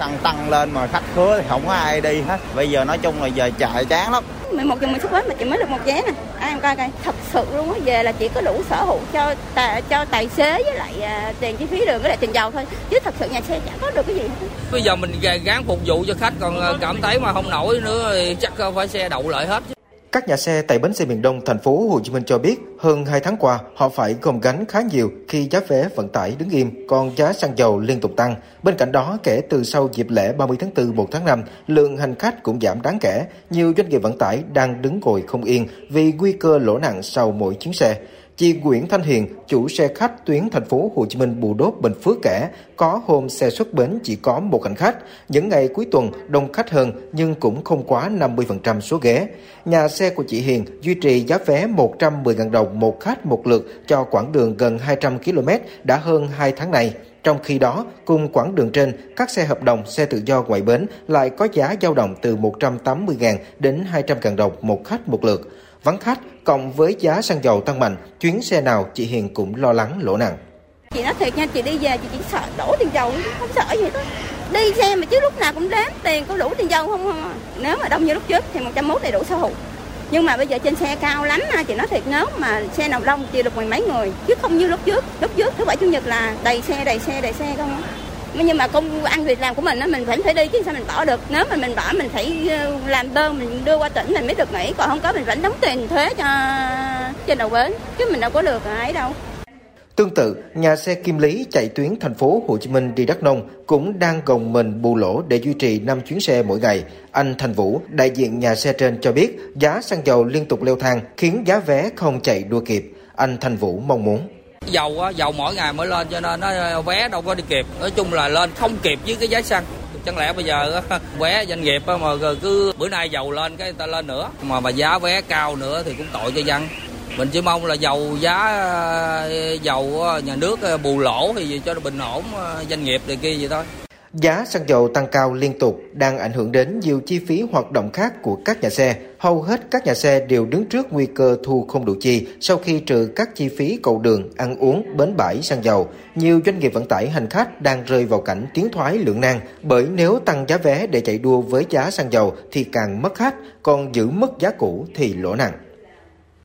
xăng tăng lên mà khách khứa thì không có ai đi hết. Bây giờ nói chung là giờ chạy chán lắm. 11 giờ mình xuất bến mà chỉ mới được một vé nè. Ai em coi coi, thật sự luôn á, về là chỉ có đủ sở hữu cho tà, cho tài xế với lại à, tiền chi phí đường với lại tiền dầu thôi. Chứ thật sự nhà xe chẳng có được cái gì hết. Bây giờ mình gán phục vụ cho khách còn à, cảm thấy mà không nổi nữa thì chắc phải xe đậu lại hết. Các nhà xe tại bến xe miền Đông thành phố Hồ Chí Minh cho biết, hơn 2 tháng qua, họ phải gồng gánh khá nhiều khi giá vé vận tải đứng im, còn giá xăng dầu liên tục tăng. Bên cạnh đó, kể từ sau dịp lễ 30 tháng 4 1 tháng 5, lượng hành khách cũng giảm đáng kể. Nhiều doanh nghiệp vận tải đang đứng ngồi không yên vì nguy cơ lỗ nặng sau mỗi chuyến xe. Chị Nguyễn Thanh Hiền, chủ xe khách tuyến thành phố Hồ Chí Minh Bù Đốp Bình Phước kể, có hôm xe xuất bến chỉ có một hành khách. Những ngày cuối tuần đông khách hơn nhưng cũng không quá 50% số ghế. Nhà xe của chị Hiền duy trì giá vé 110.000 đồng một khách một lượt cho quãng đường gần 200 km đã hơn 2 tháng này. Trong khi đó, cùng quãng đường trên, các xe hợp đồng, xe tự do ngoài bến lại có giá dao động từ 180.000 đến 200.000 đồng một khách một lượt. Vắng khách, cộng với giá xăng dầu tăng mạnh, chuyến xe nào chị Hiền cũng lo lắng lỗ nặng. Chị nói thiệt nha, chị đi về chị chỉ sợ đổ tiền dầu, không sợ gì hết. Đi xe mà chứ lúc nào cũng đếm tiền có đủ tiền dầu không. À? Nếu mà đông như lúc trước thì 101 đầy đủ sở hữu. Nhưng mà bây giờ trên xe cao lắm ha, chị nói thiệt nếu mà xe nào đông chỉ được mười mấy người, chứ không như lúc trước. Lúc trước thứ bảy chủ nhật là đầy xe, đầy xe, đầy xe không nhưng mà công ăn việc làm của mình á mình vẫn phải đi chứ sao mình bỏ được nếu mà mình bỏ mình phải ờ, làm đơn mình đưa qua tỉnh mình mới được nghỉ còn không có mình vẫn đóng tiền thuế cho trên đầu bến chứ mình đâu có được à, ấy đâu Tương tự, nhà xe Kim Lý chạy tuyến thành phố Hồ Chí Minh đi Đắk Nông cũng đang gồng mình bù lỗ để duy trì 5 chuyến xe mỗi ngày. Anh Thành Vũ, đại diện nhà xe trên cho biết giá xăng dầu liên tục leo thang khiến giá vé không chạy đua kịp. Anh Thành Vũ mong muốn dầu á, dầu mỗi ngày mới lên cho nên nó ờ, vé đâu có đi kịp. Nói chung là lên không kịp với cái giá xăng. Chẳng lẽ bây giờ vé doanh nghiệp mà cứ bữa nay dầu lên cái người ta lên nữa. Mà mà giá vé cao nữa thì cũng tội cho dân. Mình chỉ mong là dầu giá ờ, dầu nhà nước ờ, bù lỗ thì gì cho nó bình ổn doanh nghiệp này kia vậy thôi. Giá xăng dầu tăng cao liên tục đang ảnh hưởng đến nhiều chi phí hoạt động khác của các nhà xe. Hầu hết các nhà xe đều đứng trước nguy cơ thu không đủ chi sau khi trừ các chi phí cầu đường, ăn uống, bến bãi, xăng dầu. Nhiều doanh nghiệp vận tải hành khách đang rơi vào cảnh tiến thoái lưỡng nan bởi nếu tăng giá vé để chạy đua với giá xăng dầu thì càng mất khách, còn giữ mức giá cũ thì lỗ nặng.